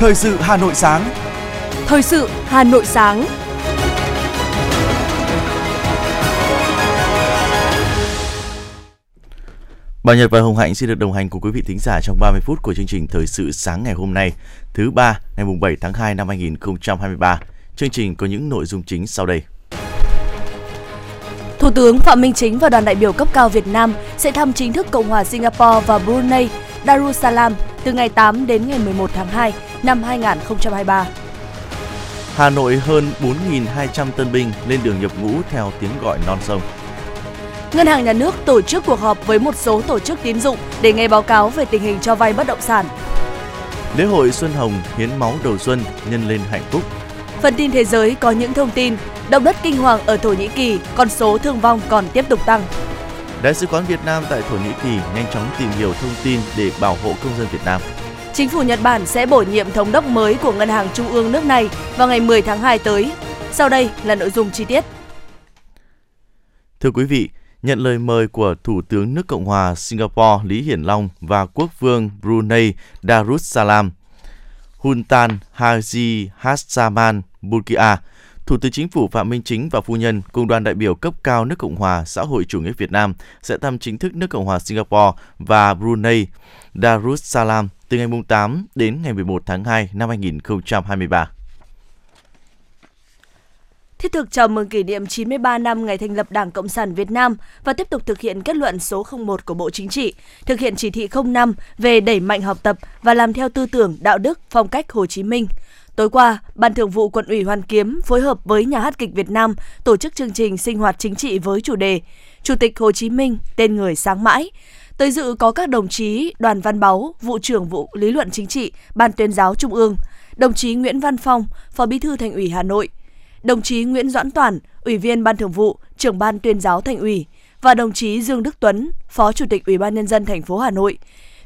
Thời sự Hà Nội sáng. Thời sự Hà Nội sáng. Bảo Nhật và Hồng Hạnh xin được đồng hành cùng quý vị thính giả trong 30 phút của chương trình Thời sự sáng ngày hôm nay, thứ ba, ngày 7 tháng 2 năm 2023. Chương trình có những nội dung chính sau đây. Thủ tướng Phạm Minh Chính và đoàn đại biểu cấp cao Việt Nam sẽ thăm chính thức Cộng hòa Singapore và Brunei Darussalam từ ngày 8 đến ngày 11 tháng 2 năm 2023. Hà Nội hơn 4.200 tân binh lên đường nhập ngũ theo tiếng gọi non sông. Ngân hàng Nhà nước tổ chức cuộc họp với một số tổ chức tín dụng để nghe báo cáo về tình hình cho vay bất động sản. Lễ hội Xuân Hồng hiến máu đầu xuân nhân lên hạnh phúc. Phần tin thế giới có những thông tin động đất kinh hoàng ở Thổ Nhĩ Kỳ, con số thương vong còn tiếp tục tăng. Đại sứ quán Việt Nam tại Thổ Nhĩ Kỳ nhanh chóng tìm hiểu thông tin để bảo hộ công dân Việt Nam. Chính phủ Nhật Bản sẽ bổ nhiệm thống đốc mới của Ngân hàng Trung ương nước này vào ngày 10 tháng 2 tới. Sau đây là nội dung chi tiết. Thưa quý vị, nhận lời mời của Thủ tướng nước Cộng hòa Singapore Lý Hiển Long và Quốc vương Brunei Darussalam Huntan Haji Hassaman Bulkia, Thủ tướng Chính phủ Phạm Minh Chính và phu nhân cùng đoàn đại biểu cấp cao nước Cộng hòa xã hội chủ nghĩa Việt Nam sẽ thăm chính thức nước Cộng hòa Singapore và Brunei Darussalam từ ngày 8 đến ngày 11 tháng 2 năm 2023 thiết thực chào mừng kỷ niệm 93 năm ngày thành lập Đảng Cộng sản Việt Nam và tiếp tục thực hiện kết luận số 01 của Bộ Chính trị, thực hiện chỉ thị 05 về đẩy mạnh học tập và làm theo tư tưởng, đạo đức, phong cách Hồ Chí Minh. Tối qua, Ban Thường vụ Quận ủy Hoàn Kiếm phối hợp với Nhà hát kịch Việt Nam tổ chức chương trình sinh hoạt chính trị với chủ đề Chủ tịch Hồ Chí Minh, tên người sáng mãi. Tới dự có các đồng chí Đoàn Văn Báu, vụ trưởng vụ lý luận chính trị, Ban tuyên giáo Trung ương, đồng chí Nguyễn Văn Phong, Phó Bí thư Thành ủy Hà Nội, đồng chí Nguyễn Doãn Toàn, Ủy viên Ban Thường vụ, Trưởng ban Tuyên giáo Thành ủy và đồng chí Dương Đức Tuấn, Phó Chủ tịch Ủy ban nhân dân thành phố Hà Nội.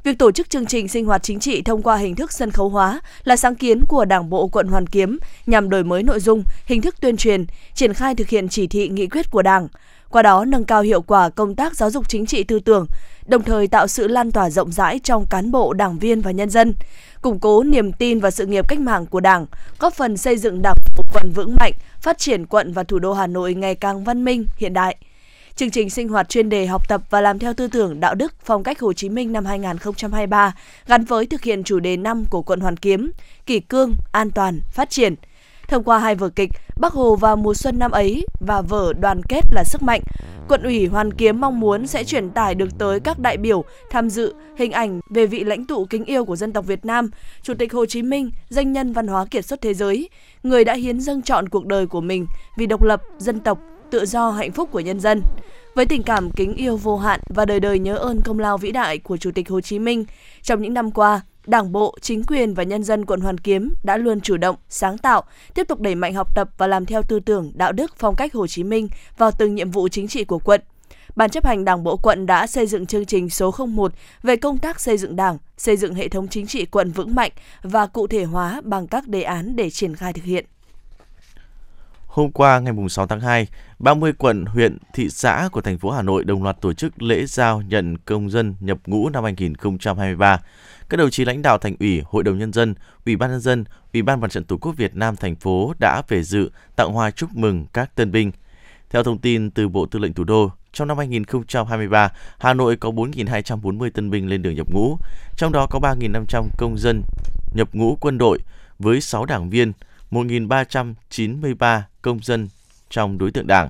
Việc tổ chức chương trình sinh hoạt chính trị thông qua hình thức sân khấu hóa là sáng kiến của Đảng bộ quận Hoàn Kiếm nhằm đổi mới nội dung, hình thức tuyên truyền, triển khai thực hiện chỉ thị nghị quyết của Đảng, qua đó nâng cao hiệu quả công tác giáo dục chính trị tư tưởng, đồng thời tạo sự lan tỏa rộng rãi trong cán bộ, đảng viên và nhân dân củng cố niềm tin và sự nghiệp cách mạng của Đảng, góp phần xây dựng Đảng bộ quận vững mạnh, phát triển quận và thủ đô Hà Nội ngày càng văn minh, hiện đại. Chương trình sinh hoạt chuyên đề học tập và làm theo tư tưởng đạo đức phong cách Hồ Chí Minh năm 2023 gắn với thực hiện chủ đề năm của quận Hoàn Kiếm, kỷ cương, an toàn, phát triển – Thông qua hai vở kịch Bắc Hồ và mùa xuân năm ấy và vở Đoàn kết là sức mạnh, quận ủy Hoàn Kiếm mong muốn sẽ truyền tải được tới các đại biểu tham dự hình ảnh về vị lãnh tụ kính yêu của dân tộc Việt Nam, Chủ tịch Hồ Chí Minh, danh nhân văn hóa kiệt xuất thế giới, người đã hiến dâng chọn cuộc đời của mình vì độc lập, dân tộc, tự do, hạnh phúc của nhân dân. Với tình cảm kính yêu vô hạn và đời đời nhớ ơn công lao vĩ đại của Chủ tịch Hồ Chí Minh, trong những năm qua, Đảng bộ, chính quyền và nhân dân quận Hoàn Kiếm đã luôn chủ động, sáng tạo, tiếp tục đẩy mạnh học tập và làm theo tư tưởng, đạo đức, phong cách Hồ Chí Minh vào từng nhiệm vụ chính trị của quận. Ban chấp hành Đảng bộ quận đã xây dựng chương trình số 01 về công tác xây dựng Đảng, xây dựng hệ thống chính trị quận vững mạnh và cụ thể hóa bằng các đề án để triển khai thực hiện. Hôm qua ngày 6 tháng 2, 30 quận, huyện, thị xã của thành phố Hà Nội đồng loạt tổ chức lễ giao nhận công dân nhập ngũ năm 2023 các đồng chí lãnh đạo thành ủy, hội đồng nhân dân, ủy ban nhân dân, ủy ban mặt trận tổ quốc Việt Nam thành phố đã về dự tặng hoa chúc mừng các tân binh. Theo thông tin từ Bộ Tư lệnh Thủ đô, trong năm 2023, Hà Nội có 4.240 tân binh lên đường nhập ngũ, trong đó có 3.500 công dân nhập ngũ quân đội với 6 đảng viên, 1.393 công dân trong đối tượng đảng.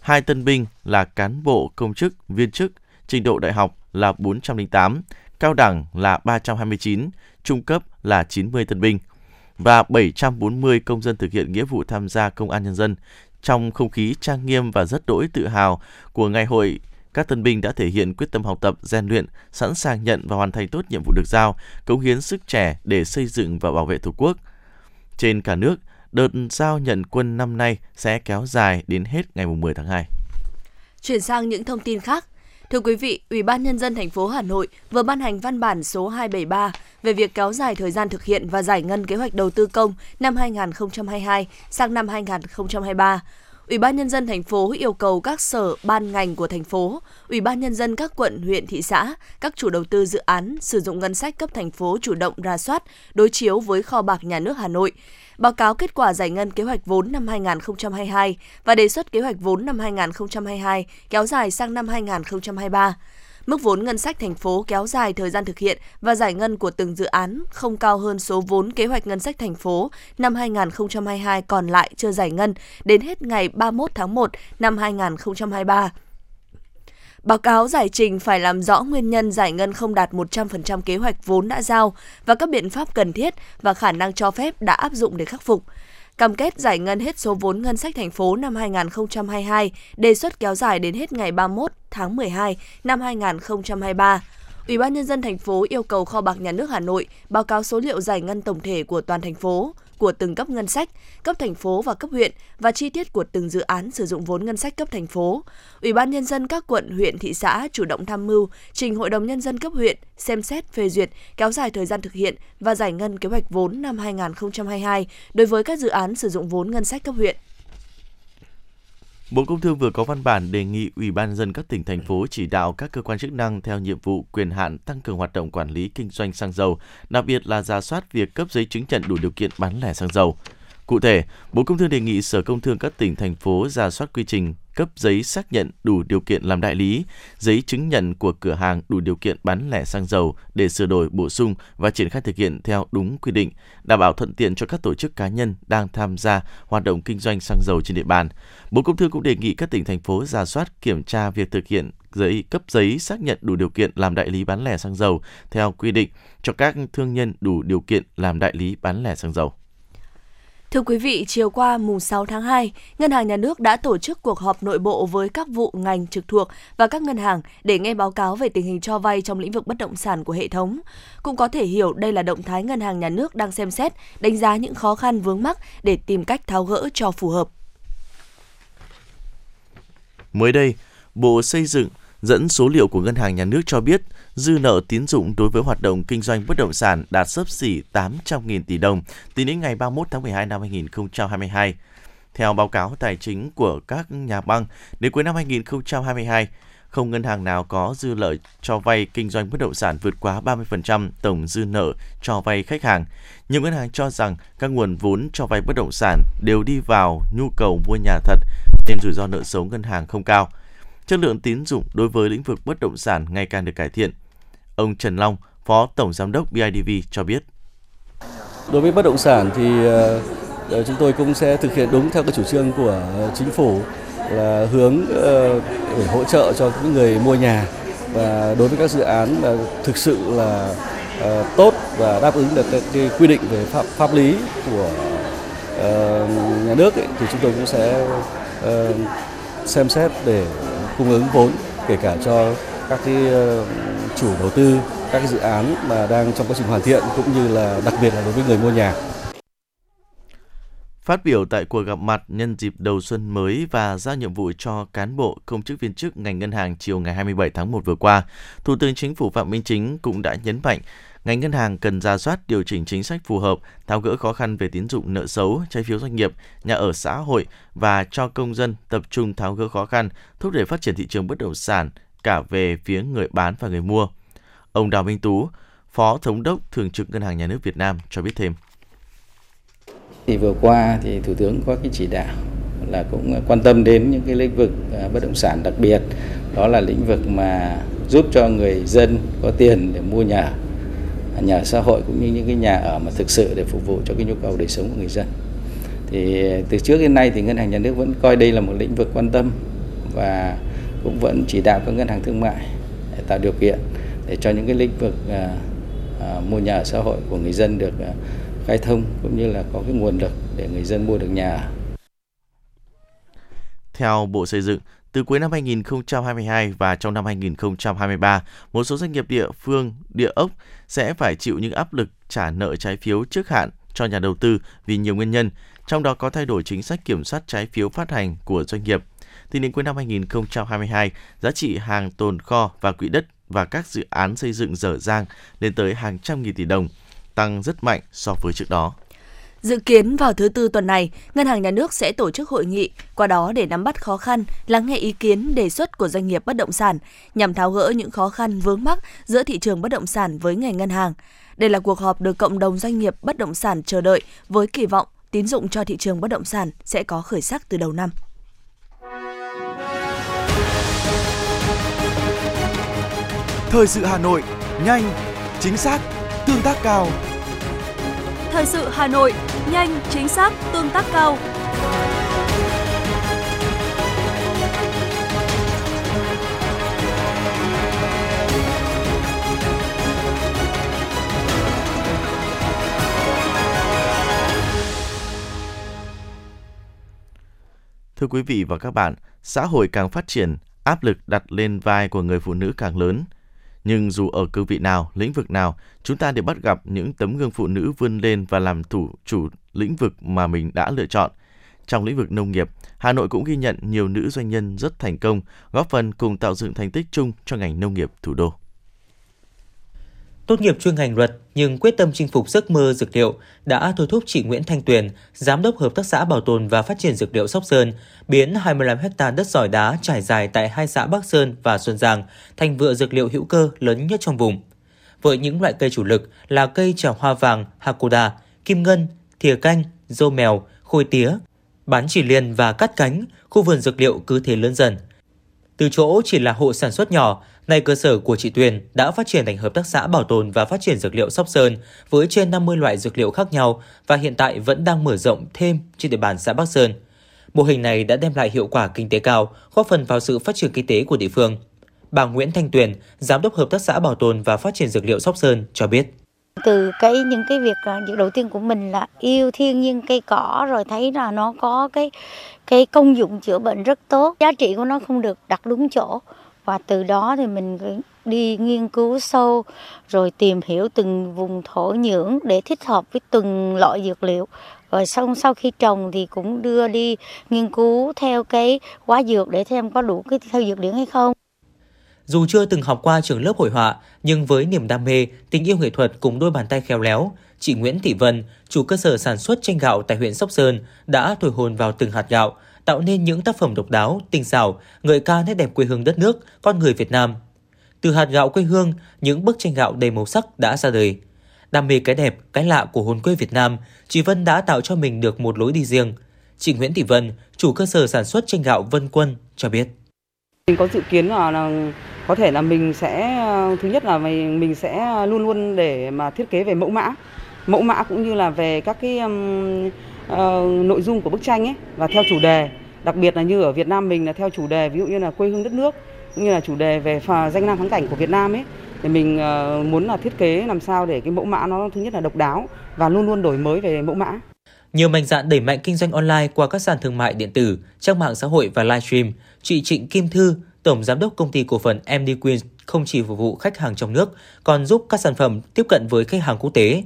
Hai tân binh là cán bộ công chức, viên chức, trình độ đại học là 408, cao đẳng là 329, trung cấp là 90 tân binh và 740 công dân thực hiện nghĩa vụ tham gia công an nhân dân. Trong không khí trang nghiêm và rất đỗi tự hào của ngày hội, các tân binh đã thể hiện quyết tâm học tập, rèn luyện, sẵn sàng nhận và hoàn thành tốt nhiệm vụ được giao, cống hiến sức trẻ để xây dựng và bảo vệ Tổ quốc. Trên cả nước, đợt giao nhận quân năm nay sẽ kéo dài đến hết ngày 10 tháng 2. Chuyển sang những thông tin khác, Thưa quý vị, Ủy ban nhân dân thành phố Hà Nội vừa ban hành văn bản số 273 về việc kéo dài thời gian thực hiện và giải ngân kế hoạch đầu tư công năm 2022 sang năm 2023. Ủy ban nhân dân thành phố yêu cầu các sở ban ngành của thành phố, Ủy ban nhân dân các quận, huyện, thị xã, các chủ đầu tư dự án sử dụng ngân sách cấp thành phố chủ động ra soát, đối chiếu với kho bạc nhà nước Hà Nội, báo cáo kết quả giải ngân kế hoạch vốn năm 2022 và đề xuất kế hoạch vốn năm 2022 kéo dài sang năm 2023. Mức vốn ngân sách thành phố kéo dài thời gian thực hiện và giải ngân của từng dự án không cao hơn số vốn kế hoạch ngân sách thành phố năm 2022 còn lại chưa giải ngân đến hết ngày 31 tháng 1 năm 2023. Báo cáo giải trình phải làm rõ nguyên nhân giải ngân không đạt 100% kế hoạch vốn đã giao và các biện pháp cần thiết và khả năng cho phép đã áp dụng để khắc phục cam kết giải ngân hết số vốn ngân sách thành phố năm 2022, đề xuất kéo dài đến hết ngày 31 tháng 12 năm 2023. Ủy ban nhân dân thành phố yêu cầu kho bạc nhà nước Hà Nội báo cáo số liệu giải ngân tổng thể của toàn thành phố, của từng cấp ngân sách, cấp thành phố và cấp huyện và chi tiết của từng dự án sử dụng vốn ngân sách cấp thành phố. Ủy ban nhân dân các quận, huyện, thị xã chủ động tham mưu trình Hội đồng nhân dân cấp huyện xem xét phê duyệt, kéo dài thời gian thực hiện và giải ngân kế hoạch vốn năm 2022 đối với các dự án sử dụng vốn ngân sách cấp huyện. Bộ Công Thương vừa có văn bản đề nghị Ủy ban dân các tỉnh thành phố chỉ đạo các cơ quan chức năng theo nhiệm vụ quyền hạn tăng cường hoạt động quản lý kinh doanh xăng dầu, đặc biệt là ra soát việc cấp giấy chứng nhận đủ điều kiện bán lẻ xăng dầu. Cụ thể, Bộ Công Thương đề nghị Sở Công Thương các tỉnh thành phố ra soát quy trình cấp giấy xác nhận đủ điều kiện làm đại lý, giấy chứng nhận của cửa hàng đủ điều kiện bán lẻ xăng dầu để sửa đổi, bổ sung và triển khai thực hiện theo đúng quy định, đảm bảo thuận tiện cho các tổ chức cá nhân đang tham gia hoạt động kinh doanh xăng dầu trên địa bàn. Bộ Công Thương cũng đề nghị các tỉnh thành phố ra soát kiểm tra việc thực hiện giấy cấp giấy xác nhận đủ điều kiện làm đại lý bán lẻ xăng dầu theo quy định cho các thương nhân đủ điều kiện làm đại lý bán lẻ xăng dầu. Thưa quý vị, chiều qua mùng 6 tháng 2, Ngân hàng Nhà nước đã tổ chức cuộc họp nội bộ với các vụ ngành trực thuộc và các ngân hàng để nghe báo cáo về tình hình cho vay trong lĩnh vực bất động sản của hệ thống. Cũng có thể hiểu đây là động thái Ngân hàng Nhà nước đang xem xét, đánh giá những khó khăn vướng mắc để tìm cách tháo gỡ cho phù hợp. Mới đây, Bộ Xây dựng dẫn số liệu của Ngân hàng Nhà nước cho biết dư nợ tín dụng đối với hoạt động kinh doanh bất động sản đạt sấp xỉ 800.000 tỷ đồng tính đến ngày 31 tháng 12 năm 2022. Theo báo cáo tài chính của các nhà băng, đến cuối năm 2022, không ngân hàng nào có dư lợi cho vay kinh doanh bất động sản vượt quá 30% tổng dư nợ cho vay khách hàng. Nhiều ngân hàng cho rằng các nguồn vốn cho vay bất động sản đều đi vào nhu cầu mua nhà thật nên rủi ro nợ xấu ngân hàng không cao. Chất lượng tín dụng đối với lĩnh vực bất động sản ngày càng được cải thiện. Ông Trần Long, Phó Tổng Giám đốc BIDV cho biết. Đối với bất động sản thì ờ, ờ, chúng tôi cũng sẽ thực hiện đúng theo cái chủ trương của chính phủ là hướng ờ, để hỗ trợ cho những người mua nhà và đối với các dự án là thực sự là tốt và đáp ứng được cái quy định về pháp pháp lý của nhà nước ấy, thì chúng tôi cũng sẽ xem xét để cung ứng vốn kể cả cho các cái ờ, chủ đầu tư các cái dự án mà đang trong quá trình hoàn thiện cũng như là đặc biệt là đối với người mua nhà. Phát biểu tại cuộc gặp mặt nhân dịp đầu xuân mới và giao nhiệm vụ cho cán bộ, công chức viên chức ngành ngân hàng chiều ngày 27 tháng 1 vừa qua, Thủ tướng Chính phủ Phạm Minh Chính cũng đã nhấn mạnh ngành ngân hàng cần ra soát điều chỉnh chính sách phù hợp, tháo gỡ khó khăn về tín dụng nợ xấu, trái phiếu doanh nghiệp, nhà ở xã hội và cho công dân tập trung tháo gỡ khó khăn, thúc đẩy phát triển thị trường bất động sản cả về phía người bán và người mua. Ông Đào Minh Tú, Phó Thống đốc Thường trực Ngân hàng Nhà nước Việt Nam cho biết thêm. Thì vừa qua thì Thủ tướng có cái chỉ đạo là cũng quan tâm đến những cái lĩnh vực à, bất động sản đặc biệt đó là lĩnh vực mà giúp cho người dân có tiền để mua nhà nhà ở xã hội cũng như những cái nhà ở mà thực sự để phục vụ cho cái nhu cầu đời sống của người dân thì từ trước đến nay thì ngân hàng nhà nước vẫn coi đây là một lĩnh vực quan tâm và cũng vẫn chỉ đạo các ngân hàng thương mại để tạo điều kiện để cho những cái lĩnh vực à, à, mua nhà ở xã hội của người dân được à, khai thông cũng như là có cái nguồn lực để người dân mua được nhà. Theo Bộ Xây dựng, từ cuối năm 2022 và trong năm 2023, một số doanh nghiệp địa phương, địa ốc sẽ phải chịu những áp lực trả nợ trái phiếu trước hạn cho nhà đầu tư vì nhiều nguyên nhân, trong đó có thay đổi chính sách kiểm soát trái phiếu phát hành của doanh nghiệp. Tính đến cuối năm 2022, giá trị hàng tồn kho và quỹ đất và các dự án xây dựng dở dang lên tới hàng trăm nghìn tỷ đồng, tăng rất mạnh so với trước đó. Dự kiến vào thứ tư tuần này, Ngân hàng Nhà nước sẽ tổ chức hội nghị, qua đó để nắm bắt khó khăn, lắng nghe ý kiến đề xuất của doanh nghiệp bất động sản, nhằm tháo gỡ những khó khăn vướng mắc giữa thị trường bất động sản với ngành ngân hàng. Đây là cuộc họp được cộng đồng doanh nghiệp bất động sản chờ đợi với kỳ vọng tín dụng cho thị trường bất động sản sẽ có khởi sắc từ đầu năm. Thời sự Hà Nội, nhanh, chính xác, tương tác cao. Thời sự Hà Nội, nhanh, chính xác, tương tác cao. Thưa quý vị và các bạn, xã hội càng phát triển, áp lực đặt lên vai của người phụ nữ càng lớn. Nhưng dù ở cương vị nào, lĩnh vực nào, chúng ta đều bắt gặp những tấm gương phụ nữ vươn lên và làm thủ chủ lĩnh vực mà mình đã lựa chọn. Trong lĩnh vực nông nghiệp, Hà Nội cũng ghi nhận nhiều nữ doanh nhân rất thành công, góp phần cùng tạo dựng thành tích chung cho ngành nông nghiệp thủ đô. Tốt nghiệp chuyên ngành luật nhưng quyết tâm chinh phục giấc mơ dược liệu đã thôi thúc chị Nguyễn Thanh Tuyền, giám đốc hợp tác xã bảo tồn và phát triển dược liệu Sóc Sơn, biến 25 ha đất sỏi đá trải dài tại hai xã Bắc Sơn và Xuân Giang thành vựa dược liệu hữu cơ lớn nhất trong vùng. Với những loại cây chủ lực là cây trà hoa vàng Hakoda, kim ngân, thìa canh, dâu mèo, khôi tía, bán chỉ liền và cắt cánh, khu vườn dược liệu cứ thế lớn dần. Từ chỗ chỉ là hộ sản xuất nhỏ, Nay cơ sở của chị Tuyền đã phát triển thành hợp tác xã bảo tồn và phát triển dược liệu Sóc Sơn với trên 50 loại dược liệu khác nhau và hiện tại vẫn đang mở rộng thêm trên địa bàn xã Bắc Sơn. Mô hình này đã đem lại hiệu quả kinh tế cao, góp phần vào sự phát triển kinh tế của địa phương. Bà Nguyễn Thanh Tuyền, giám đốc hợp tác xã bảo tồn và phát triển dược liệu Sóc Sơn cho biết. Từ cái những cái việc à, việc đầu tiên của mình là yêu thiên nhiên cây cỏ rồi thấy là nó có cái cái công dụng chữa bệnh rất tốt, giá trị của nó không được đặt đúng chỗ và từ đó thì mình đi nghiên cứu sâu rồi tìm hiểu từng vùng thổ nhưỡng để thích hợp với từng loại dược liệu rồi sau sau khi trồng thì cũng đưa đi nghiên cứu theo cái quá dược để xem có đủ cái theo dược điển hay không. Dù chưa từng học qua trường lớp hội họa, nhưng với niềm đam mê, tình yêu nghệ thuật cùng đôi bàn tay khéo léo, chị Nguyễn Thị Vân, chủ cơ sở sản xuất tranh gạo tại huyện Sóc Sơn, đã thổi hồn vào từng hạt gạo, tạo nên những tác phẩm độc đáo, tinh xảo, ngợi ca nét đẹp quê hương đất nước, con người Việt Nam. Từ hạt gạo quê hương, những bức tranh gạo đầy màu sắc đã ra đời. Đam mê cái đẹp, cái lạ của hồn quê Việt Nam, chị Vân đã tạo cho mình được một lối đi riêng. Chị Nguyễn Thị Vân, chủ cơ sở sản xuất tranh gạo Vân Quân cho biết. Mình có dự kiến là, là có thể là mình sẽ thứ nhất là mình mình sẽ luôn luôn để mà thiết kế về mẫu mã, mẫu mã cũng như là về các cái um, uh, nội dung của bức tranh ấy và theo chủ đề đặc biệt là như ở Việt Nam mình là theo chủ đề ví dụ như là quê hương đất nước cũng như là chủ đề về phà danh lam thắng cảnh của Việt Nam ấy thì mình uh, muốn là thiết kế làm sao để cái mẫu mã nó thứ nhất là độc đáo và luôn luôn đổi mới về mẫu mã. Nhiều mạnh dạn đẩy mạnh kinh doanh online qua các sàn thương mại điện tử, trang mạng xã hội và livestream, chị Trịnh Kim Thư, tổng giám đốc công ty cổ phần MD Queen không chỉ phục vụ khách hàng trong nước, còn giúp các sản phẩm tiếp cận với khách hàng quốc tế.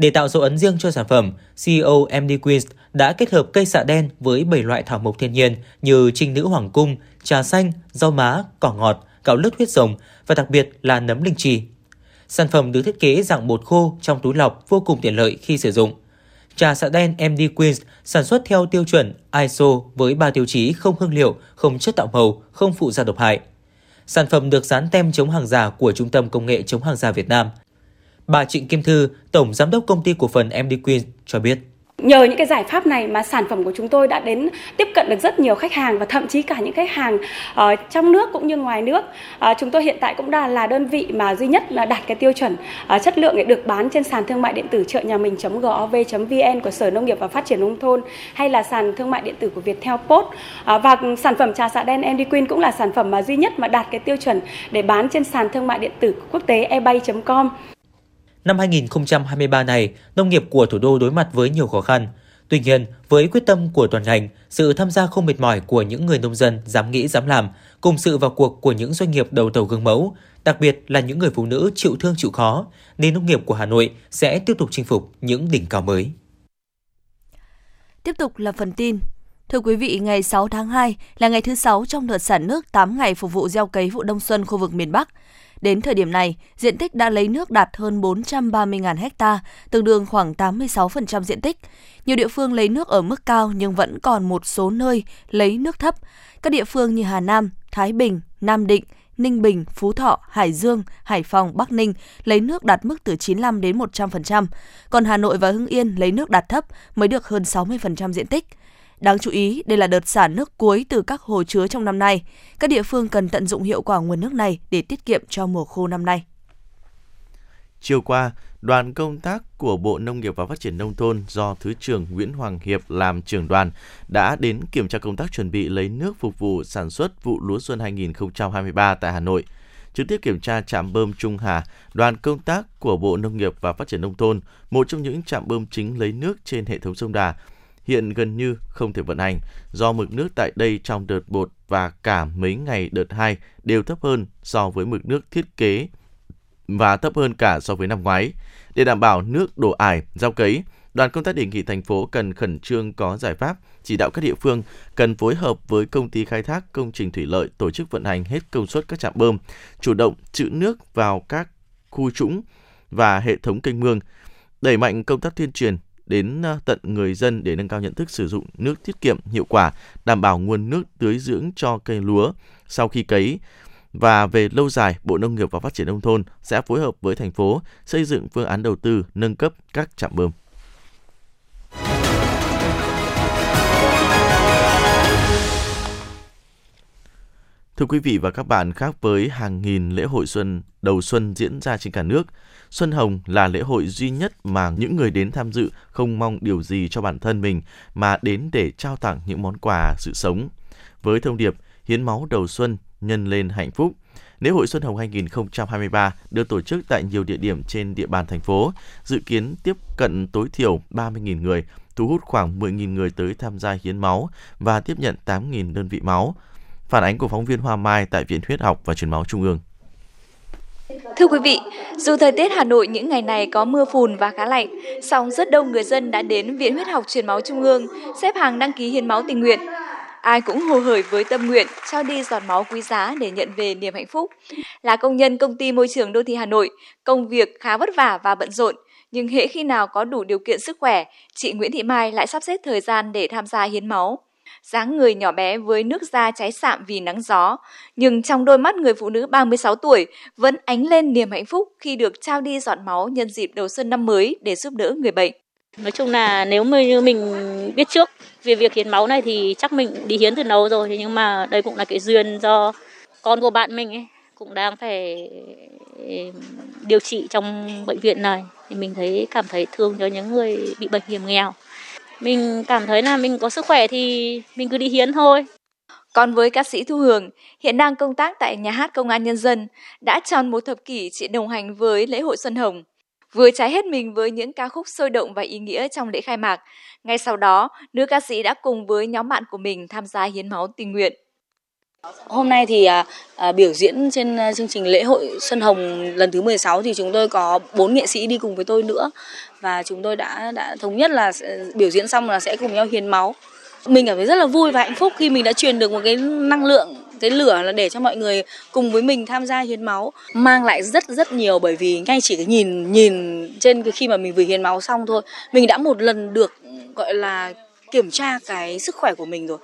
Để tạo dấu ấn riêng cho sản phẩm, CEO MD Queens đã kết hợp cây xạ đen với 7 loại thảo mộc thiên nhiên như trinh nữ hoàng cung, trà xanh, rau má, cỏ ngọt, gạo lứt huyết rồng và đặc biệt là nấm linh chi. Sản phẩm được thiết kế dạng bột khô trong túi lọc vô cùng tiện lợi khi sử dụng. Trà xạ đen MD Queens sản xuất theo tiêu chuẩn ISO với 3 tiêu chí không hương liệu, không chất tạo màu, không phụ gia độc hại. Sản phẩm được dán tem chống hàng giả của Trung tâm Công nghệ chống hàng giả Việt Nam – Bà Trịnh Kim Thư, Tổng Giám đốc Công ty Cổ phần MD Queen cho biết. Nhờ những cái giải pháp này mà sản phẩm của chúng tôi đã đến tiếp cận được rất nhiều khách hàng và thậm chí cả những khách hàng ở trong nước cũng như ngoài nước. Uh, chúng tôi hiện tại cũng đã là đơn vị mà duy nhất là đạt cái tiêu chuẩn uh, chất lượng để được bán trên sàn thương mại điện tử chợ nhà mình.gov.vn của Sở Nông nghiệp và Phát triển nông thôn hay là sàn thương mại điện tử của Viettel Post. Uh, và sản phẩm trà xạ đen Andy Queen cũng là sản phẩm mà duy nhất mà đạt cái tiêu chuẩn để bán trên sàn thương mại điện tử quốc tế ebay.com. Năm 2023 này, nông nghiệp của thủ đô đối mặt với nhiều khó khăn. Tuy nhiên, với quyết tâm của toàn ngành, sự tham gia không mệt mỏi của những người nông dân dám nghĩ dám làm, cùng sự vào cuộc của những doanh nghiệp đầu tàu gương mẫu, đặc biệt là những người phụ nữ chịu thương chịu khó, nền nông nghiệp của Hà Nội sẽ tiếp tục chinh phục những đỉnh cao mới. Tiếp tục là phần tin. Thưa quý vị, ngày 6 tháng 2 là ngày thứ 6 trong đợt sản nước 8 ngày phục vụ gieo cấy vụ đông xuân khu vực miền Bắc. Đến thời điểm này, diện tích đã lấy nước đạt hơn 430.000 ha, tương đương khoảng 86% diện tích. Nhiều địa phương lấy nước ở mức cao nhưng vẫn còn một số nơi lấy nước thấp. Các địa phương như Hà Nam, Thái Bình, Nam Định, Ninh Bình, Phú Thọ, Hải Dương, Hải Phòng, Bắc Ninh lấy nước đạt mức từ 95 đến 100%, còn Hà Nội và Hưng Yên lấy nước đạt thấp mới được hơn 60% diện tích. Đáng chú ý, đây là đợt xả nước cuối từ các hồ chứa trong năm nay. Các địa phương cần tận dụng hiệu quả nguồn nước này để tiết kiệm cho mùa khô năm nay. Chiều qua, đoàn công tác của Bộ Nông nghiệp và Phát triển Nông thôn do Thứ trưởng Nguyễn Hoàng Hiệp làm trưởng đoàn đã đến kiểm tra công tác chuẩn bị lấy nước phục vụ sản xuất vụ lúa xuân 2023 tại Hà Nội. Trực tiếp kiểm tra trạm bơm Trung Hà, đoàn công tác của Bộ Nông nghiệp và Phát triển Nông thôn, một trong những trạm bơm chính lấy nước trên hệ thống sông Đà, hiện gần như không thể vận hành do mực nước tại đây trong đợt 1 và cả mấy ngày đợt 2 đều thấp hơn so với mực nước thiết kế và thấp hơn cả so với năm ngoái. Để đảm bảo nước đổ ải, gieo cấy, đoàn công tác đề nghị thành phố cần khẩn trương có giải pháp, chỉ đạo các địa phương cần phối hợp với công ty khai thác công trình thủy lợi tổ chức vận hành hết công suất các trạm bơm, chủ động trữ nước vào các khu trũng và hệ thống kênh mương, đẩy mạnh công tác tuyên truyền đến ờ, tận người dân để nâng cao nhận thức sử dụng nước tiết kiệm hiệu quả, đảm bảo nguồn nước tưới dưỡng cho cây lúa sau khi cấy, và về lâu dài, Bộ Nông nghiệp và Phát triển Nông thôn sẽ phối hợp với thành phố xây dựng phương án đầu tư nâng cấp các trạm bơm. Thưa quý vị và các bạn, khác với hàng nghìn lễ hội xuân đầu xuân diễn ra trên cả nước, Xuân Hồng là lễ hội duy nhất mà những người đến tham dự không mong điều gì cho bản thân mình mà đến để trao tặng những món quà sự sống. Với thông điệp hiến máu đầu xuân nhân lên hạnh phúc. Lễ hội Xuân Hồng 2023 được tổ chức tại nhiều địa điểm trên địa bàn thành phố, dự kiến tiếp cận tối thiểu 30.000 người, thu hút khoảng 10.000 người tới tham gia hiến máu và tiếp nhận 8.000 đơn vị máu. Phản ánh của phóng viên Hoa Mai tại Viện Huyết học và Truyền máu Trung ương. Thưa quý vị, dù thời tiết Hà Nội những ngày này có mưa phùn và khá lạnh, song rất đông người dân đã đến Viện Huyết học Truyền máu Trung ương xếp hàng đăng ký hiến máu tình nguyện ai cũng hồ hởi với tâm nguyện trao đi giọt máu quý giá để nhận về niềm hạnh phúc. Là công nhân công ty môi trường đô thị Hà Nội, công việc khá vất vả và bận rộn, nhưng hễ khi nào có đủ điều kiện sức khỏe, chị Nguyễn Thị Mai lại sắp xếp thời gian để tham gia hiến máu dáng người nhỏ bé với nước da cháy sạm vì nắng gió, nhưng trong đôi mắt người phụ nữ 36 tuổi vẫn ánh lên niềm hạnh phúc khi được trao đi giọt máu nhân dịp đầu xuân năm mới để giúp đỡ người bệnh. Nói chung là nếu như mình biết trước về việc hiến máu này thì chắc mình đi hiến từ lâu rồi. Nhưng mà đây cũng là cái duyên do con của bạn mình ấy cũng đang phải điều trị trong bệnh viện này. Thì mình thấy cảm thấy thương cho những người bị bệnh hiểm nghèo. Mình cảm thấy là mình có sức khỏe thì mình cứ đi hiến thôi. Còn với ca sĩ Thu Hường, hiện đang công tác tại Nhà hát Công an Nhân dân, đã tròn một thập kỷ chị đồng hành với lễ hội Xuân Hồng vừa trái hết mình với những ca khúc sôi động và ý nghĩa trong lễ khai mạc. Ngay sau đó, nữ ca sĩ đã cùng với nhóm bạn của mình tham gia hiến máu tình nguyện. Hôm nay thì à, à, biểu diễn trên à, chương trình lễ hội Xuân Hồng lần thứ 16 thì chúng tôi có bốn nghệ sĩ đi cùng với tôi nữa. Và chúng tôi đã đã thống nhất là biểu diễn xong là sẽ cùng nhau hiến máu. Mình cảm thấy rất là vui và hạnh phúc khi mình đã truyền được một cái năng lượng cái lửa là để cho mọi người cùng với mình tham gia hiến máu. Mang lại rất rất nhiều bởi vì ngay chỉ cái nhìn nhìn trên cái khi mà mình vừa hiến máu xong thôi mình đã một lần được gọi là kiểm tra cái sức khỏe của mình rồi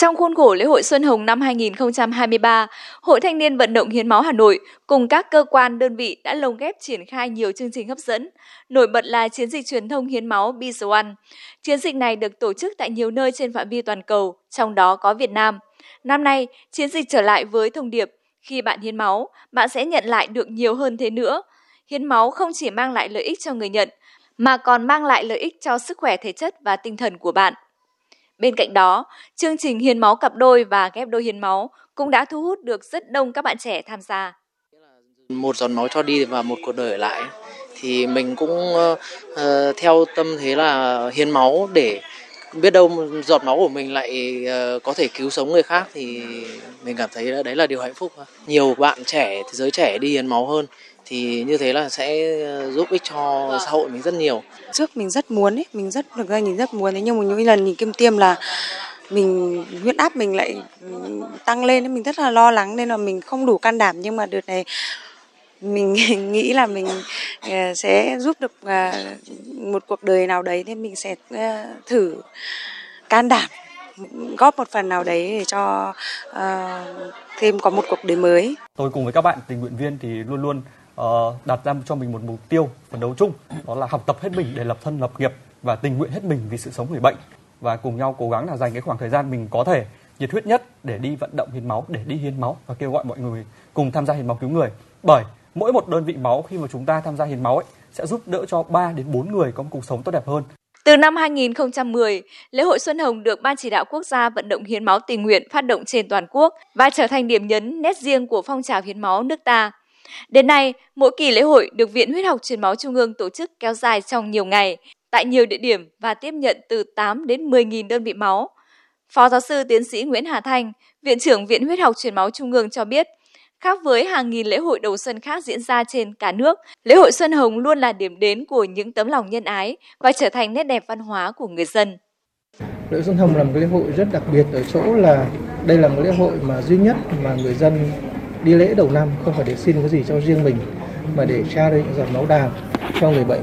trong khuôn khổ lễ hội Xuân Hồng năm 2023, Hội Thanh niên Vận động Hiến máu Hà Nội cùng các cơ quan đơn vị đã lồng ghép triển khai nhiều chương trình hấp dẫn. Nổi bật là chiến dịch truyền thông hiến máu Be the One. Chiến dịch này được tổ chức tại nhiều nơi trên phạm vi toàn cầu, trong đó có Việt Nam. Năm nay, chiến dịch trở lại với thông điệp khi bạn hiến máu, bạn sẽ nhận lại được nhiều hơn thế nữa. Hiến máu không chỉ mang lại lợi ích cho người nhận, mà còn mang lại lợi ích cho sức khỏe thể chất và tinh thần của bạn. Bên cạnh đó, chương trình hiến máu cặp đôi và ghép đôi hiến máu cũng đã thu hút được rất đông các bạn trẻ tham gia. Một giọt máu cho đi và một cuộc đời ở lại thì mình cũng uh, theo tâm thế là hiến máu để biết đâu giọt máu của mình lại uh, có thể cứu sống người khác thì mình cảm thấy đấy là điều hạnh phúc. Nhiều bạn trẻ, giới trẻ đi hiến máu hơn thì như thế là sẽ ờ, giúp ích cho xã hội mình rất nhiều. Trước mình rất muốn ấy, mình rất được ra nhìn rất muốn thế nhưng mà những lần nhìn kim tiêm là mình huyết áp mình lại tăng lên mình rất là lo lắng nên là mình không đủ can đảm nhưng mà đợt này mình nghĩ là mình ờ, sẽ giúp được ờ, một cuộc đời nào đấy nên mình sẽ thử can đảm góp một phần nào đấy để cho uh, thêm có một cuộc đời mới. Tôi cùng với các bạn tình nguyện viên thì luôn luôn Ờ, đặt ra cho mình một mục tiêu phấn đấu chung đó là học tập hết mình để lập thân lập nghiệp và tình nguyện hết mình vì sự sống người bệnh và cùng nhau cố gắng là dành cái khoảng thời gian mình có thể nhiệt huyết nhất để đi vận động hiến máu để đi hiến máu và kêu gọi mọi người cùng tham gia hiến máu cứu người bởi mỗi một đơn vị máu khi mà chúng ta tham gia hiến máu ấy sẽ giúp đỡ cho 3 đến 4 người có một cuộc sống tốt đẹp hơn. Từ năm 2010, lễ hội Xuân Hồng được Ban chỉ đạo quốc gia vận động hiến máu tình nguyện phát động trên toàn quốc và trở thành điểm nhấn nét riêng của phong trào hiến máu nước ta. Đến nay, mỗi kỳ lễ hội được Viện Huyết học Truyền máu Trung ương tổ chức kéo dài trong nhiều ngày, tại nhiều địa điểm và tiếp nhận từ 8 đến 10.000 đơn vị máu. Phó giáo sư tiến sĩ Nguyễn Hà Thanh, Viện trưởng Viện Huyết học Truyền máu Trung ương cho biết, Khác với hàng nghìn lễ hội đầu xuân khác diễn ra trên cả nước, lễ hội Xuân Hồng luôn là điểm đến của những tấm lòng nhân ái và trở thành nét đẹp văn hóa của người dân. Lễ hội Xuân Hồng là một lễ hội rất đặc biệt ở chỗ là đây là một lễ hội mà duy nhất mà người dân đi lễ đầu năm không phải để xin cái gì cho riêng mình mà để trao đi những giọt máu đào cho người bệnh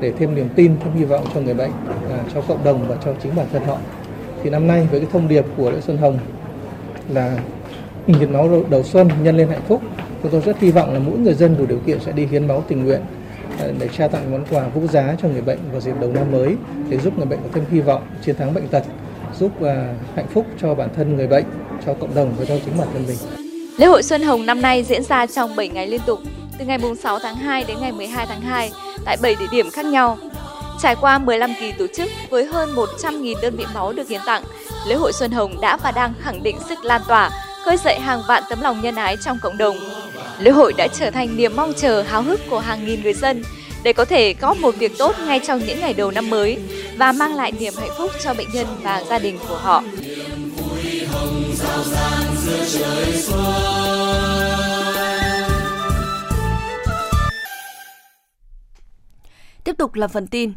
để thêm niềm tin, thêm hy vọng cho người bệnh, à, cho cộng đồng và cho chính bản thân họ. Thì năm nay với cái thông điệp của lễ Xuân Hồng là hiến máu đầu xuân nhân lên hạnh phúc chúng tôi rất hy vọng là mỗi người dân đủ điều kiện sẽ đi hiến máu tình nguyện à, để trao tặng món quà vô giá cho người bệnh vào dịp đầu năm mới để giúp người bệnh có thêm hy vọng chiến thắng bệnh tật giúp uh, hạnh phúc cho bản thân người bệnh cho cộng đồng và cho chính bản thân mình Lễ hội Xuân Hồng năm nay diễn ra trong 7 ngày liên tục, từ ngày 6 tháng 2 đến ngày 12 tháng 2 tại 7 địa điểm khác nhau. Trải qua 15 kỳ tổ chức với hơn 100.000 đơn vị máu được hiến tặng, lễ hội Xuân Hồng đã và đang khẳng định sức lan tỏa, khơi dậy hàng vạn tấm lòng nhân ái trong cộng đồng. Lễ hội đã trở thành niềm mong chờ háo hức của hàng nghìn người dân để có thể có một việc tốt ngay trong những ngày đầu năm mới và mang lại niềm hạnh phúc cho bệnh nhân và gia đình của họ. Tiếp tục là phần tin.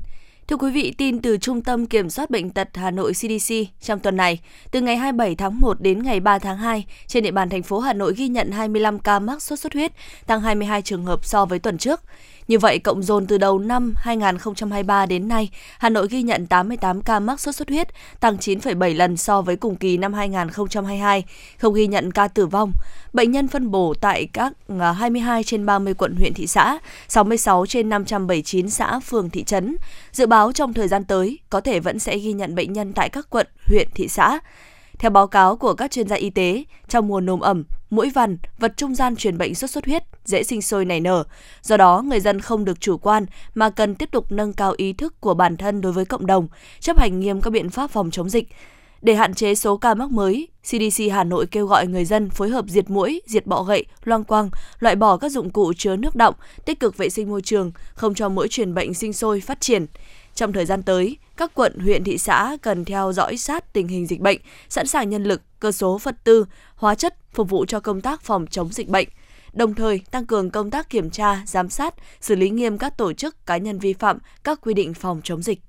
Thưa quý vị, tin từ Trung tâm Kiểm soát Bệnh tật Hà Nội CDC trong tuần này, từ ngày 27 tháng 1 đến ngày 3 tháng 2, trên địa bàn thành phố Hà Nội ghi nhận 25 ca mắc sốt xuất huyết, tăng 22 trường hợp so với tuần trước. Như vậy, cộng dồn từ đầu năm 2023 đến nay, Hà Nội ghi nhận 88 ca mắc sốt xuất huyết, tăng 9,7 lần so với cùng kỳ năm 2022, không ghi nhận ca tử vong. Bệnh nhân phân bổ tại các à, 22 trên 30 quận huyện thị xã, 66 trên 579 xã phường thị trấn. Dự báo trong thời gian tới, có thể vẫn sẽ ghi nhận bệnh nhân tại các quận, huyện, thị xã. Theo báo cáo của các chuyên gia y tế, trong mùa nồm ẩm, mũi vằn, vật trung gian truyền bệnh sốt xuất huyết dễ sinh sôi nảy nở. Do đó, người dân không được chủ quan mà cần tiếp tục nâng cao ý thức của bản thân đối với cộng đồng, chấp hành nghiêm các biện pháp phòng chống dịch. Để hạn chế số ca mắc mới, CDC Hà Nội kêu gọi người dân phối hợp diệt mũi, diệt bọ gậy, loang quang, loại bỏ các dụng cụ chứa nước động, tích cực vệ sinh môi trường, không cho mũi truyền bệnh sinh sôi phát triển. Trong thời gian tới, các quận, huyện, thị xã cần theo dõi sát tình hình dịch bệnh, sẵn sàng nhân lực, cơ số vật tư, hóa chất phục vụ cho công tác phòng chống dịch bệnh đồng thời tăng cường công tác kiểm tra, giám sát, xử lý nghiêm các tổ chức cá nhân vi phạm các quy định phòng chống dịch.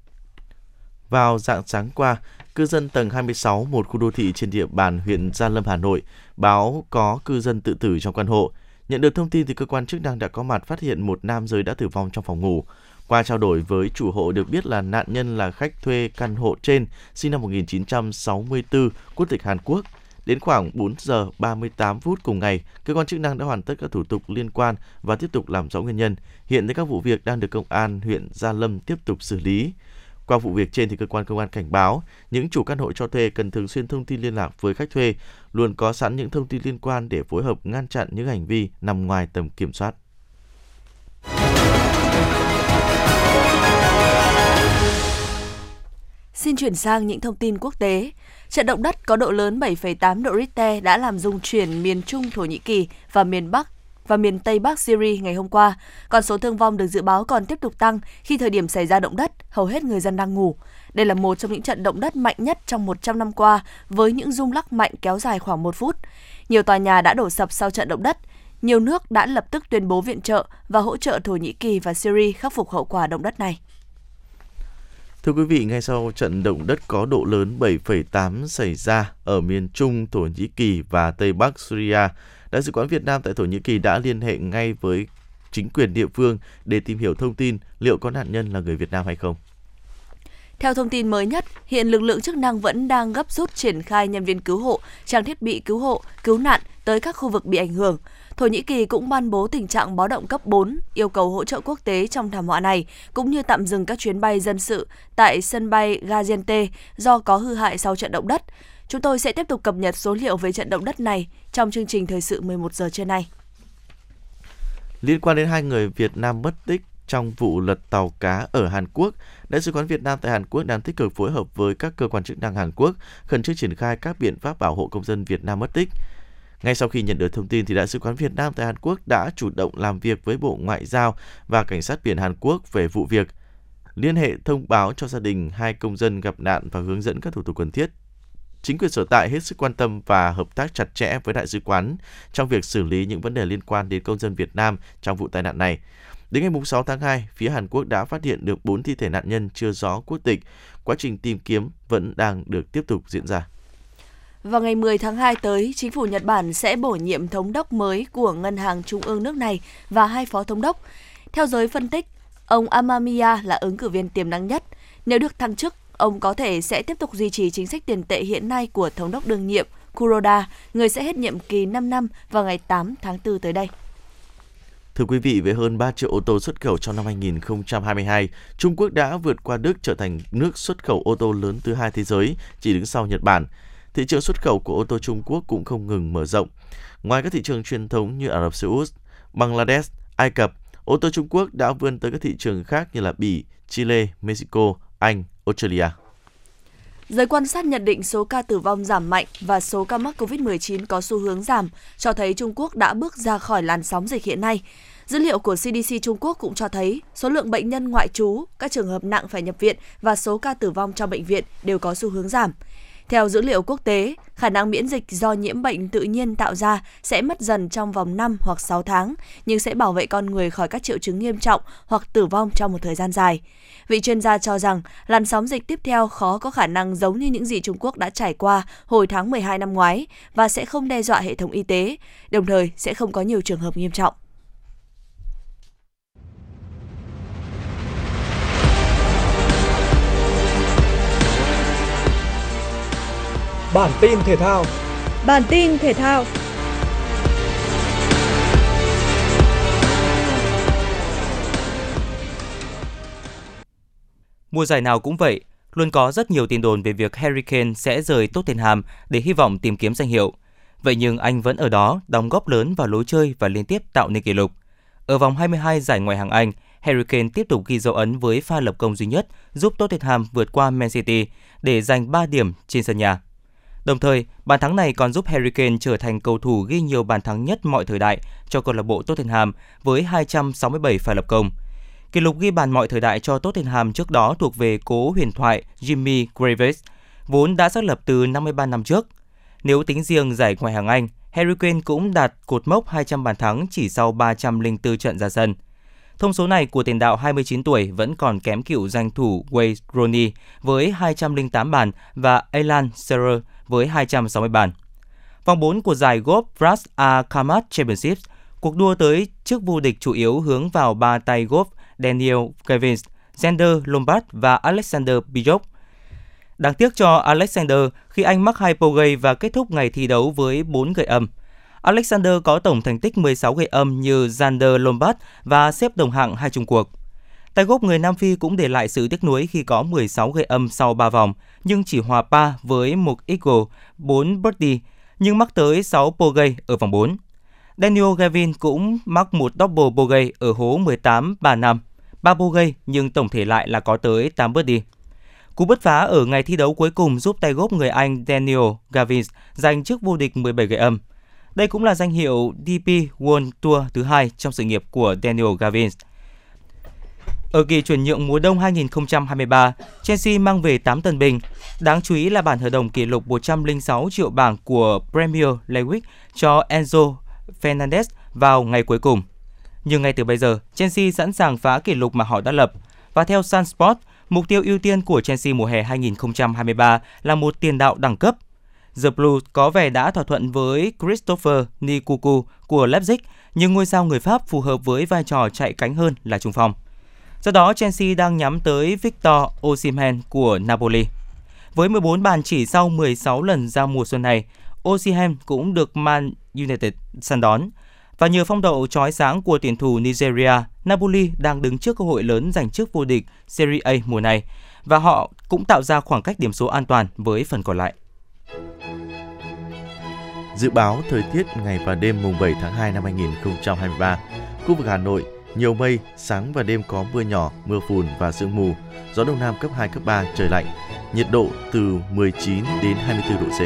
Vào dạng sáng qua, cư dân tầng 26 một khu đô thị trên địa bàn huyện Gia Lâm, Hà Nội báo có cư dân tự tử trong căn hộ. Nhận được thông tin thì cơ quan chức năng đã có mặt phát hiện một nam giới đã tử vong trong phòng ngủ. Qua trao đổi với chủ hộ được biết là nạn nhân là khách thuê căn hộ trên, sinh năm 1964, quốc tịch Hàn Quốc. Đến khoảng 4 giờ 38 phút cùng ngày, cơ quan chức năng đã hoàn tất các thủ tục liên quan và tiếp tục làm rõ nguyên nhân. Hiện các vụ việc đang được công an huyện Gia Lâm tiếp tục xử lý. Qua vụ việc trên thì cơ quan công an cảnh báo những chủ căn hộ cho thuê cần thường xuyên thông tin liên lạc với khách thuê, luôn có sẵn những thông tin liên quan để phối hợp ngăn chặn những hành vi nằm ngoài tầm kiểm soát. Chuyển sang những thông tin quốc tế. Trận động đất có độ lớn 7,8 độ Richter đã làm rung chuyển miền Trung Thổ Nhĩ Kỳ và miền Bắc và miền Tây Bắc Syria ngày hôm qua. Còn số thương vong được dự báo còn tiếp tục tăng khi thời điểm xảy ra động đất, hầu hết người dân đang ngủ. Đây là một trong những trận động đất mạnh nhất trong 100 năm qua với những rung lắc mạnh kéo dài khoảng một phút. Nhiều tòa nhà đã đổ sập sau trận động đất. Nhiều nước đã lập tức tuyên bố viện trợ và hỗ trợ Thổ Nhĩ Kỳ và Syria khắc phục hậu quả động đất này. Thưa quý vị, ngay sau trận động đất có độ lớn 7,8 xảy ra ở miền Trung Thổ Nhĩ Kỳ và Tây Bắc Syria, Đại sứ quán Việt Nam tại Thổ Nhĩ Kỳ đã liên hệ ngay với chính quyền địa phương để tìm hiểu thông tin liệu có nạn nhân là người Việt Nam hay không. Theo thông tin mới nhất, hiện lực lượng chức năng vẫn đang gấp rút triển khai nhân viên cứu hộ, trang thiết bị cứu hộ, cứu nạn tới các khu vực bị ảnh hưởng. Thổ Nhĩ Kỳ cũng ban bố tình trạng báo động cấp 4, yêu cầu hỗ trợ quốc tế trong thảm họa này, cũng như tạm dừng các chuyến bay dân sự tại sân bay Gaziantep do có hư hại sau trận động đất. Chúng tôi sẽ tiếp tục cập nhật số liệu về trận động đất này trong chương trình thời sự 11 giờ trưa nay. Liên quan đến hai người Việt Nam mất tích trong vụ lật tàu cá ở Hàn Quốc, Đại sứ quán Việt Nam tại Hàn Quốc đang tích cực phối hợp với các cơ quan chức năng Hàn Quốc khẩn trương triển khai các biện pháp bảo hộ công dân Việt Nam mất tích. Ngay sau khi nhận được thông tin thì Đại sứ quán Việt Nam tại Hàn Quốc đã chủ động làm việc với Bộ Ngoại giao và Cảnh sát biển Hàn Quốc về vụ việc, liên hệ thông báo cho gia đình hai công dân gặp nạn và hướng dẫn các thủ tục cần thiết chính quyền sở tại hết sức quan tâm và hợp tác chặt chẽ với đại sứ quán trong việc xử lý những vấn đề liên quan đến công dân Việt Nam trong vụ tai nạn này. Đến ngày 6 tháng 2, phía Hàn Quốc đã phát hiện được 4 thi thể nạn nhân chưa rõ quốc tịch. Quá trình tìm kiếm vẫn đang được tiếp tục diễn ra. Vào ngày 10 tháng 2 tới, chính phủ Nhật Bản sẽ bổ nhiệm thống đốc mới của Ngân hàng Trung ương nước này và hai phó thống đốc. Theo giới phân tích, ông Amamiya là ứng cử viên tiềm năng nhất. Nếu được thăng chức, ông có thể sẽ tiếp tục duy trì chính sách tiền tệ hiện nay của thống đốc đương nhiệm Kuroda, người sẽ hết nhiệm kỳ 5 năm vào ngày 8 tháng 4 tới đây. Thưa quý vị, với hơn 3 triệu ô tô xuất khẩu trong năm 2022, Trung Quốc đã vượt qua Đức trở thành nước xuất khẩu ô tô lớn thứ hai thế giới, chỉ đứng sau Nhật Bản. Thị trường xuất khẩu của ô tô Trung Quốc cũng không ngừng mở rộng. Ngoài các thị trường truyền thống như Ả Rập Xê Út, Bangladesh, Ai Cập, ô tô Trung Quốc đã vươn tới các thị trường khác như là Bỉ, Chile, Mexico, Anh, Australia. Giới quan sát nhận định số ca tử vong giảm mạnh và số ca mắc COVID-19 có xu hướng giảm, cho thấy Trung Quốc đã bước ra khỏi làn sóng dịch hiện nay. Dữ liệu của CDC Trung Quốc cũng cho thấy số lượng bệnh nhân ngoại trú, các trường hợp nặng phải nhập viện và số ca tử vong trong bệnh viện đều có xu hướng giảm. Theo dữ liệu quốc tế, khả năng miễn dịch do nhiễm bệnh tự nhiên tạo ra sẽ mất dần trong vòng 5 hoặc 6 tháng, nhưng sẽ bảo vệ con người khỏi các triệu chứng nghiêm trọng hoặc tử vong trong một thời gian dài. Vị chuyên gia cho rằng làn sóng dịch tiếp theo khó có khả năng giống như những gì Trung Quốc đã trải qua hồi tháng 12 năm ngoái và sẽ không đe dọa hệ thống y tế, đồng thời sẽ không có nhiều trường hợp nghiêm trọng. Bản tin thể thao Bản tin thể thao Mùa giải nào cũng vậy, luôn có rất nhiều tin đồn về việc Harry Kane sẽ rời Tottenham để hy vọng tìm kiếm danh hiệu. Vậy nhưng anh vẫn ở đó, đóng góp lớn vào lối chơi và liên tiếp tạo nên kỷ lục. Ở vòng 22 giải ngoại hạng Anh, Harry Kane tiếp tục ghi dấu ấn với pha lập công duy nhất giúp Tottenham vượt qua Man City để giành 3 điểm trên sân nhà. Đồng thời, bàn thắng này còn giúp Harry Kane trở thành cầu thủ ghi nhiều bàn thắng nhất mọi thời đại cho câu lạc bộ Tottenham với 267 pha lập công. Kỷ lục ghi bàn mọi thời đại cho Tottenham trước đó thuộc về cố huyền thoại Jimmy Graves, vốn đã xác lập từ 53 năm trước. Nếu tính riêng giải ngoại hạng Anh, Harry Kane cũng đạt cột mốc 200 bàn thắng chỉ sau 304 trận ra sân. Thông số này của tiền đạo 29 tuổi vẫn còn kém cựu danh thủ Wayne Rooney với 208 bàn và Alan Shearer với 260 bàn. Vòng 4 của giải golf Brass A Kamat Championship, cuộc đua tới trước vô địch chủ yếu hướng vào ba tay golf Daniel Gavins, Xander Lombard và Alexander Bijok. Đáng tiếc cho Alexander khi anh mắc hai gây và kết thúc ngày thi đấu với 4 gậy âm. Alexander có tổng thành tích 16 gậy âm như Xander Lombard và xếp đồng hạng hai chung cuộc. Tay gốc người Nam Phi cũng để lại sự tiếc nuối khi có 16 gậy âm sau 3 vòng, nhưng chỉ hòa pa với một eagle, 4 birdie, nhưng mắc tới 6 bogey ở vòng 4. Daniel Gavin cũng mắc một double bogey ở hố 18 3 năm, 3 bogey nhưng tổng thể lại là có tới 8 birdie. Cú bứt phá ở ngày thi đấu cuối cùng giúp tay gốc người Anh Daniel Gavins giành chức vô địch 17 gậy âm. Đây cũng là danh hiệu DP World Tour thứ hai trong sự nghiệp của Daniel Gavins. Ở kỳ chuyển nhượng mùa đông 2023, Chelsea mang về 8 tân binh. Đáng chú ý là bản hợp đồng kỷ lục 106 triệu bảng của Premier League cho Enzo Fernandez vào ngày cuối cùng. Nhưng ngay từ bây giờ, Chelsea sẵn sàng phá kỷ lục mà họ đã lập. Và theo Sun Sport, mục tiêu ưu tiên của Chelsea mùa hè 2023 là một tiền đạo đẳng cấp. The Blues có vẻ đã thỏa thuận với Christopher Nkunku của Leipzig, nhưng ngôi sao người Pháp phù hợp với vai trò chạy cánh hơn là trung phong. Do đó, Chelsea đang nhắm tới Victor Osimhen của Napoli. Với 14 bàn chỉ sau 16 lần ra mùa xuân này, Osimhen cũng được Man United săn đón. Và nhờ phong độ chói sáng của tuyển thủ Nigeria, Napoli đang đứng trước cơ hội lớn giành chức vô địch Serie A mùa này và họ cũng tạo ra khoảng cách điểm số an toàn với phần còn lại. Dự báo thời tiết ngày và đêm mùng 7 tháng 2 năm 2023, khu vực Hà Nội nhiều mây, sáng và đêm có mưa nhỏ, mưa phùn và sương mù, gió đông nam cấp 2 cấp 3 trời lạnh, nhiệt độ từ 19 đến 24 độ C.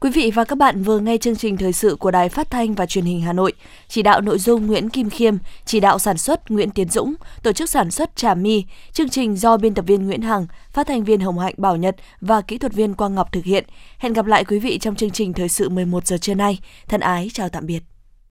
Quý vị và các bạn vừa nghe chương trình thời sự của Đài Phát thanh và Truyền hình Hà Nội. Chỉ đạo nội dung Nguyễn Kim Khiêm, chỉ đạo sản xuất Nguyễn Tiến Dũng, tổ chức sản xuất Trà My. Chương trình do biên tập viên Nguyễn Hằng, phát thanh viên Hồng Hạnh Bảo Nhật và kỹ thuật viên Quang Ngọc thực hiện. Hẹn gặp lại quý vị trong chương trình thời sự 11 giờ trưa nay. Thân ái chào tạm biệt.